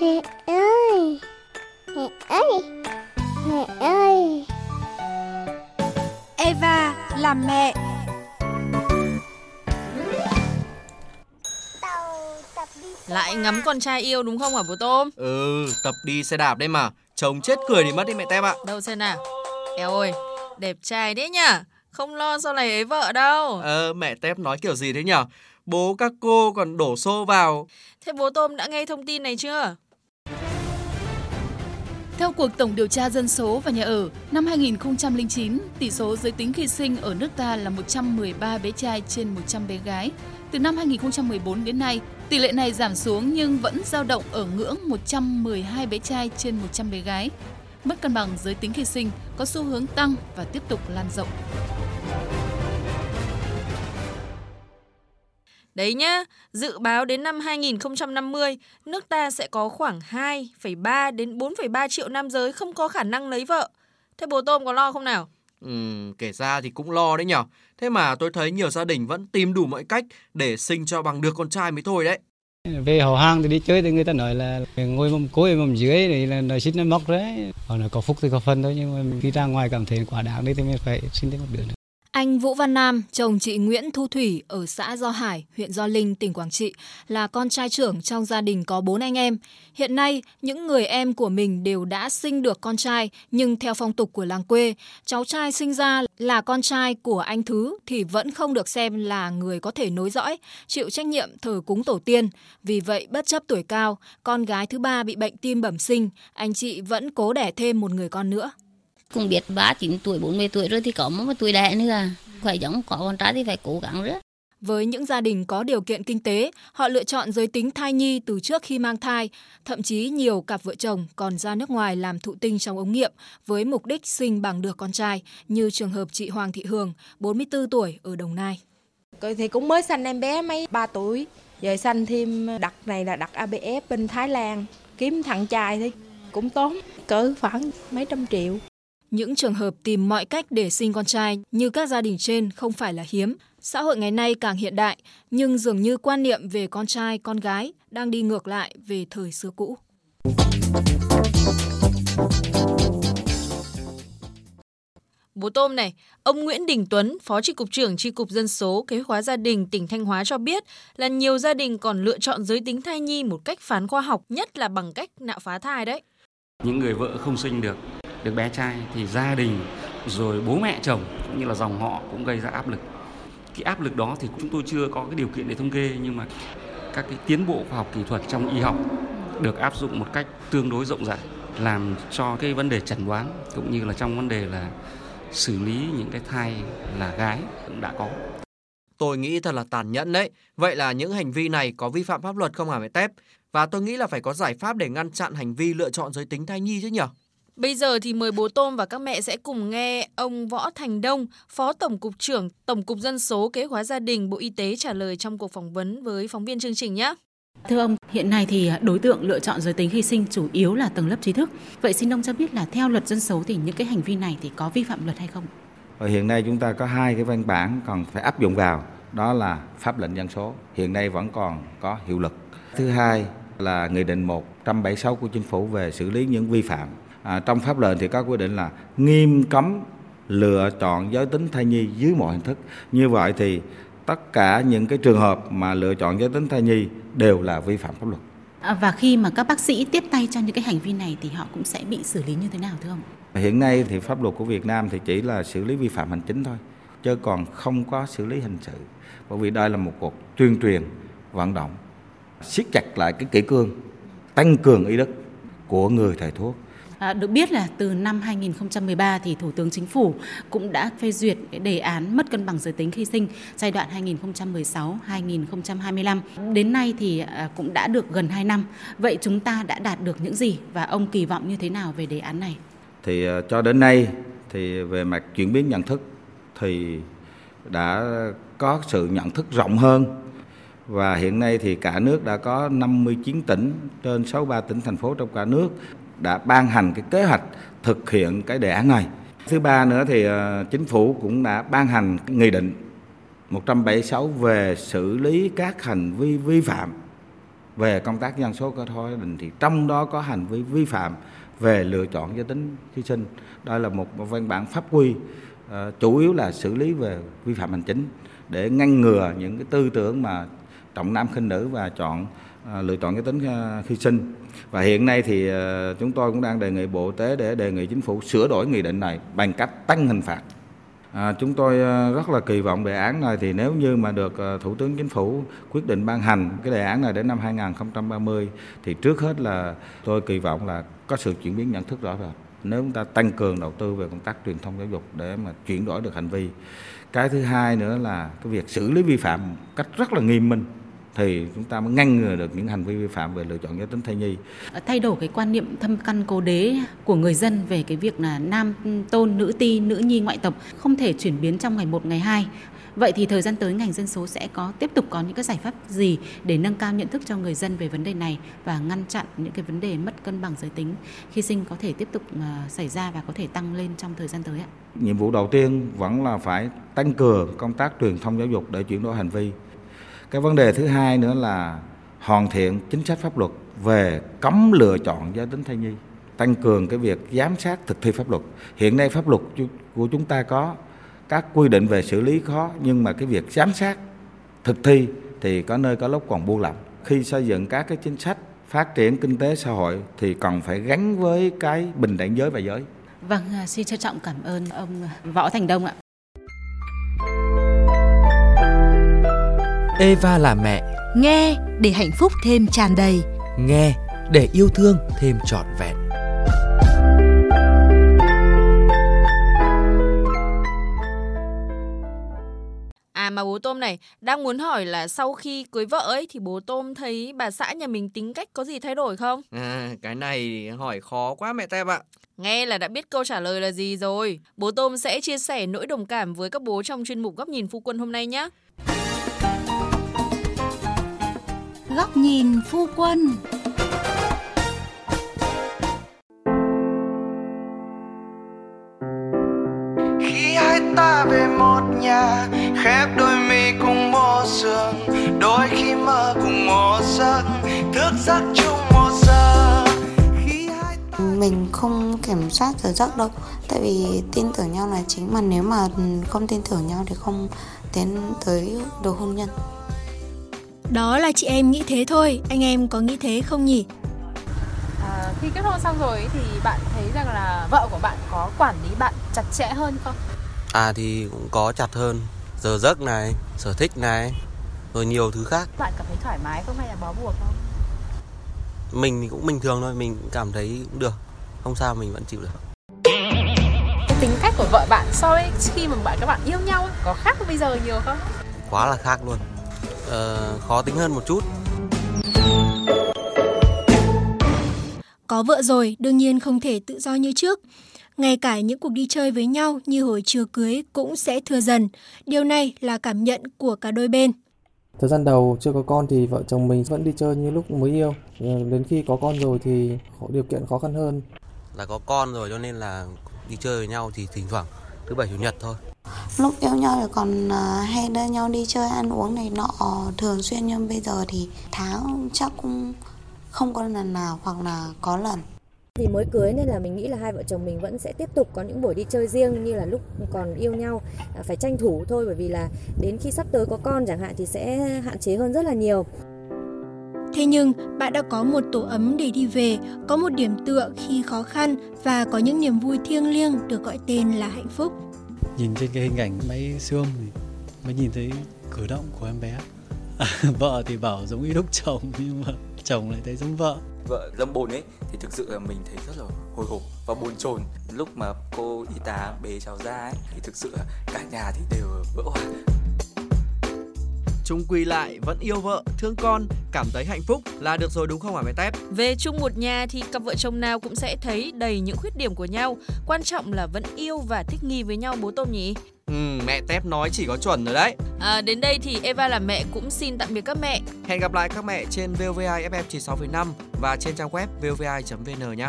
Mẹ ơi Mẹ ơi Mẹ ơi Eva làm mẹ Lại ngắm con trai yêu đúng không hả bố Tôm? Ừ, tập đi xe đạp đây mà. Chồng chết cười đi mất đi mẹ Tép ạ. Đâu xem nào. Eo ơi, đẹp trai đấy nhá. Không lo sau này ấy vợ đâu. Ờ, mẹ Tép nói kiểu gì thế nhở? Bố các cô còn đổ xô vào. Thế bố Tôm đã nghe thông tin này chưa? Theo cuộc tổng điều tra dân số và nhà ở, năm 2009, tỷ số giới tính khi sinh ở nước ta là 113 bé trai trên 100 bé gái. Từ năm 2014 đến nay, tỷ lệ này giảm xuống nhưng vẫn dao động ở ngưỡng 112 bé trai trên 100 bé gái. Mất cân bằng giới tính khi sinh có xu hướng tăng và tiếp tục lan rộng. Đấy nhá, dự báo đến năm 2050, nước ta sẽ có khoảng 2,3 đến 4,3 triệu nam giới không có khả năng lấy vợ. Thế bố Tôm có lo không nào? Ừ, kể ra thì cũng lo đấy nhở. Thế mà tôi thấy nhiều gia đình vẫn tìm đủ mọi cách để sinh cho bằng được con trai mới thôi đấy. Về hậu hang thì đi chơi thì người ta nói là ngôi mâm cối mâm dưới thì là nói xin nó móc đấy. Còn là có phúc thì có phân thôi nhưng mà khi ra ngoài cảm thấy quả đáng đấy thì mình phải xin thêm một đứa nữa. Anh Vũ Văn Nam, chồng chị Nguyễn Thu Thủy ở xã Do Hải, huyện Do Linh, tỉnh Quảng Trị, là con trai trưởng trong gia đình có bốn anh em. Hiện nay, những người em của mình đều đã sinh được con trai, nhưng theo phong tục của làng quê, cháu trai sinh ra là con trai của anh Thứ thì vẫn không được xem là người có thể nối dõi, chịu trách nhiệm thờ cúng tổ tiên. Vì vậy, bất chấp tuổi cao, con gái thứ ba bị bệnh tim bẩm sinh, anh chị vẫn cố đẻ thêm một người con nữa cũng biết ba chín tuổi 40 tuổi rồi thì có một tuổi đẻ nữa à. phải giống có con trai thì phải cố gắng rất với những gia đình có điều kiện kinh tế, họ lựa chọn giới tính thai nhi từ trước khi mang thai, thậm chí nhiều cặp vợ chồng còn ra nước ngoài làm thụ tinh trong ống nghiệm với mục đích sinh bằng được con trai, như trường hợp chị Hoàng Thị Hường, 44 tuổi ở Đồng Nai. Thì cũng mới sanh em bé mấy 3 tuổi, giờ sanh thêm đặt này là đặt ABF bên Thái Lan, kiếm thằng trai thì cũng tốn cỡ khoảng mấy trăm triệu. Những trường hợp tìm mọi cách để sinh con trai như các gia đình trên không phải là hiếm. Xã hội ngày nay càng hiện đại, nhưng dường như quan niệm về con trai, con gái đang đi ngược lại về thời xưa cũ. Bố Tôm này, ông Nguyễn Đình Tuấn, Phó Tri Cục trưởng Tri Cục Dân số Kế hoạch Gia đình tỉnh Thanh Hóa cho biết là nhiều gia đình còn lựa chọn giới tính thai nhi một cách phán khoa học, nhất là bằng cách nạo phá thai đấy. Những người vợ không sinh được được bé trai thì gia đình rồi bố mẹ chồng cũng như là dòng họ cũng gây ra áp lực cái áp lực đó thì chúng tôi chưa có cái điều kiện để thống kê, nhưng mà các cái tiến bộ khoa học kỹ thuật trong y học được áp dụng một cách tương đối rộng rãi, làm cho cái vấn đề chẩn đoán cũng như là trong vấn đề là xử lý những cái thai là gái cũng đã có. Tôi nghĩ thật là tàn nhẫn đấy. Vậy là những hành vi này có vi phạm pháp luật không hả mẹ Tép? Và tôi nghĩ là phải có giải pháp để ngăn chặn hành vi lựa chọn giới tính thai nhi chứ nhỉ? Bây giờ thì mời bố Tôm và các mẹ sẽ cùng nghe ông Võ Thành Đông, Phó Tổng cục trưởng Tổng cục Dân số Kế hoạch Gia đình Bộ Y tế trả lời trong cuộc phỏng vấn với phóng viên chương trình nhé. Thưa ông, hiện nay thì đối tượng lựa chọn giới tính khi sinh chủ yếu là tầng lớp trí thức. Vậy xin ông cho biết là theo luật dân số thì những cái hành vi này thì có vi phạm luật hay không? Và hiện nay chúng ta có hai cái văn bản còn phải áp dụng vào, đó là pháp lệnh dân số, hiện nay vẫn còn có hiệu lực. Thứ hai là Nghị định 176 của Chính phủ về xử lý những vi phạm à, trong pháp lệnh thì có quy định là nghiêm cấm lựa chọn giới tính thai nhi dưới mọi hình thức như vậy thì tất cả những cái trường hợp mà lựa chọn giới tính thai nhi đều là vi phạm pháp luật à, và khi mà các bác sĩ tiếp tay cho những cái hành vi này thì họ cũng sẽ bị xử lý như thế nào thưa ông? Hiện nay thì pháp luật của Việt Nam thì chỉ là xử lý vi phạm hành chính thôi, chứ còn không có xử lý hình sự. Bởi vì đây là một cuộc tuyên truyền, vận động, siết chặt lại cái kỷ cương, tăng cường ý đức của người thầy thuốc À, được biết là từ năm 2013 thì Thủ tướng Chính phủ cũng đã phê duyệt cái đề án mất cân bằng giới tính khi sinh giai đoạn 2016-2025. Đến nay thì à, cũng đã được gần 2 năm. Vậy chúng ta đã đạt được những gì và ông kỳ vọng như thế nào về đề án này? Thì à, cho đến nay thì về mặt chuyển biến nhận thức thì đã có sự nhận thức rộng hơn và hiện nay thì cả nước đã có 59 tỉnh trên 63 tỉnh thành phố trong cả nước đã ban hành cái kế hoạch thực hiện cái đề án này. Thứ ba nữa thì ờ, chính phủ cũng đã ban hành cái nghị định 176 về xử lý các hành vi vi phạm về công tác dân số cơ thôi gia đình thì trong đó có hành vi vi phạm về lựa chọn giới tính khi sinh. Đây là một văn bản pháp quy ờ, chủ yếu là xử lý về vi phạm hành chính để ngăn ngừa những cái tư tưởng mà trọng nam khinh nữ và chọn à, lựa chọn cái tính à, khi sinh. Và hiện nay thì à, chúng tôi cũng đang đề nghị Bộ Y tế để đề nghị chính phủ sửa đổi nghị định này bằng cách tăng hình phạt À, chúng tôi rất là kỳ vọng đề án này thì nếu như mà được Thủ tướng Chính phủ quyết định ban hành cái đề án này đến năm 2030 thì trước hết là tôi kỳ vọng là có sự chuyển biến nhận thức rõ rệt. Nếu chúng ta tăng cường đầu tư về công tác truyền thông giáo dục để mà chuyển đổi được hành vi. Cái thứ hai nữa là cái việc xử lý vi phạm cách rất là nghiêm minh thì chúng ta mới ngăn ngừa được những hành vi vi phạm về lựa chọn giới tính thai nhi. Thay đổi cái quan niệm thâm căn cố đế của người dân về cái việc là nam tôn, nữ ti, nữ nhi ngoại tộc không thể chuyển biến trong ngày một ngày hai. Vậy thì thời gian tới ngành dân số sẽ có tiếp tục có những cái giải pháp gì để nâng cao nhận thức cho người dân về vấn đề này và ngăn chặn những cái vấn đề mất cân bằng giới tính khi sinh có thể tiếp tục uh, xảy ra và có thể tăng lên trong thời gian tới ạ? Nhiệm vụ đầu tiên vẫn là phải tăng cường công tác truyền thông giáo dục để chuyển đổi hành vi cái vấn đề thứ hai nữa là hoàn thiện chính sách pháp luật về cấm lựa chọn giới tính thai nhi tăng cường cái việc giám sát thực thi pháp luật. Hiện nay pháp luật của chúng ta có các quy định về xử lý khó nhưng mà cái việc giám sát thực thi thì có nơi có lúc còn buông lỏng. Khi xây dựng các cái chính sách phát triển kinh tế xã hội thì còn phải gắn với cái bình đẳng giới và giới. Vâng, à, xin trân trọng cảm ơn ông à, Võ Thành Đông ạ. Eva là mẹ. Nghe để hạnh phúc thêm tràn đầy. Nghe để yêu thương thêm trọn vẹn. À mà bố Tôm này, đang muốn hỏi là sau khi cưới vợ ấy thì bố Tôm thấy bà xã nhà mình tính cách có gì thay đổi không? À, cái này hỏi khó quá mẹ Tép ạ. Nghe là đã biết câu trả lời là gì rồi. Bố Tôm sẽ chia sẻ nỗi đồng cảm với các bố trong chuyên mục Góc nhìn phu quân hôm nay nhé. Góc nhìn phu quân. Khi hai ta về một nhà, khép đôi mi cùng một giường, đôi khi mơ cùng một giấc, thức giấc chung một giờ. Mình không kiểm soát giờ giấc đâu, tại vì tin tưởng nhau là chính mà nếu mà không tin tưởng nhau thì không tiến tới đồ hôn nhân. Đó là chị em nghĩ thế thôi, anh em có nghĩ thế không nhỉ? À, khi kết hôn xong rồi thì bạn thấy rằng là vợ của bạn có quản lý bạn chặt chẽ hơn không? À thì cũng có chặt hơn, giờ giấc này, sở thích này, rồi nhiều thứ khác. Bạn cảm thấy thoải mái không hay là bó buộc không? Mình thì cũng bình thường thôi, mình cảm thấy cũng được, không sao mình vẫn chịu được. tính cách của vợ bạn so với khi mà bạn các bạn yêu nhau có khác bây giờ nhiều không? Quá là khác luôn uh, khó tính hơn một chút. Có vợ rồi, đương nhiên không thể tự do như trước. Ngay cả những cuộc đi chơi với nhau như hồi chưa cưới cũng sẽ thừa dần. Điều này là cảm nhận của cả đôi bên. Thời gian đầu chưa có con thì vợ chồng mình vẫn đi chơi như lúc mới yêu. Ờ, đến khi có con rồi thì điều kiện khó khăn hơn. Là có con rồi cho nên là đi chơi với nhau thì thỉnh thoảng thứ bảy chủ nhật thôi lúc yêu nhau thì còn à, hay đưa nhau đi chơi ăn uống này nọ thường xuyên. Nhưng bây giờ thì tháng chắc cũng không có lần nào hoặc là có lần. Thì mới cưới nên là mình nghĩ là hai vợ chồng mình vẫn sẽ tiếp tục có những buổi đi chơi riêng như là lúc còn yêu nhau. À, phải tranh thủ thôi bởi vì là đến khi sắp tới có con chẳng hạn thì sẽ hạn chế hơn rất là nhiều. Thế nhưng bạn đã có một tổ ấm để đi về, có một điểm tựa khi khó khăn và có những niềm vui thiêng liêng được gọi tên là hạnh phúc nhìn trên cái hình ảnh máy xương thì mới nhìn thấy cử động của em bé. À, vợ thì bảo giống y đúc chồng nhưng mà chồng lại thấy giống vợ. Vợ dâm bồn ấy thì thực sự là mình thấy rất là hồi hộp và bồn chồn. Lúc mà cô y tá bế cháu ra ấy thì thực sự là cả nhà thì đều vỡ hòa chung quy lại vẫn yêu vợ, thương con, cảm thấy hạnh phúc là được rồi đúng không hả mẹ Tép? Về chung một nhà thì cặp vợ chồng nào cũng sẽ thấy đầy những khuyết điểm của nhau. Quan trọng là vẫn yêu và thích nghi với nhau bố Tôm nhỉ? Ừ, mẹ Tép nói chỉ có chuẩn rồi đấy. À, đến đây thì Eva là mẹ cũng xin tạm biệt các mẹ. Hẹn gặp lại các mẹ trên VOVI FM 96,5 và trên trang web vovi.vn nhé.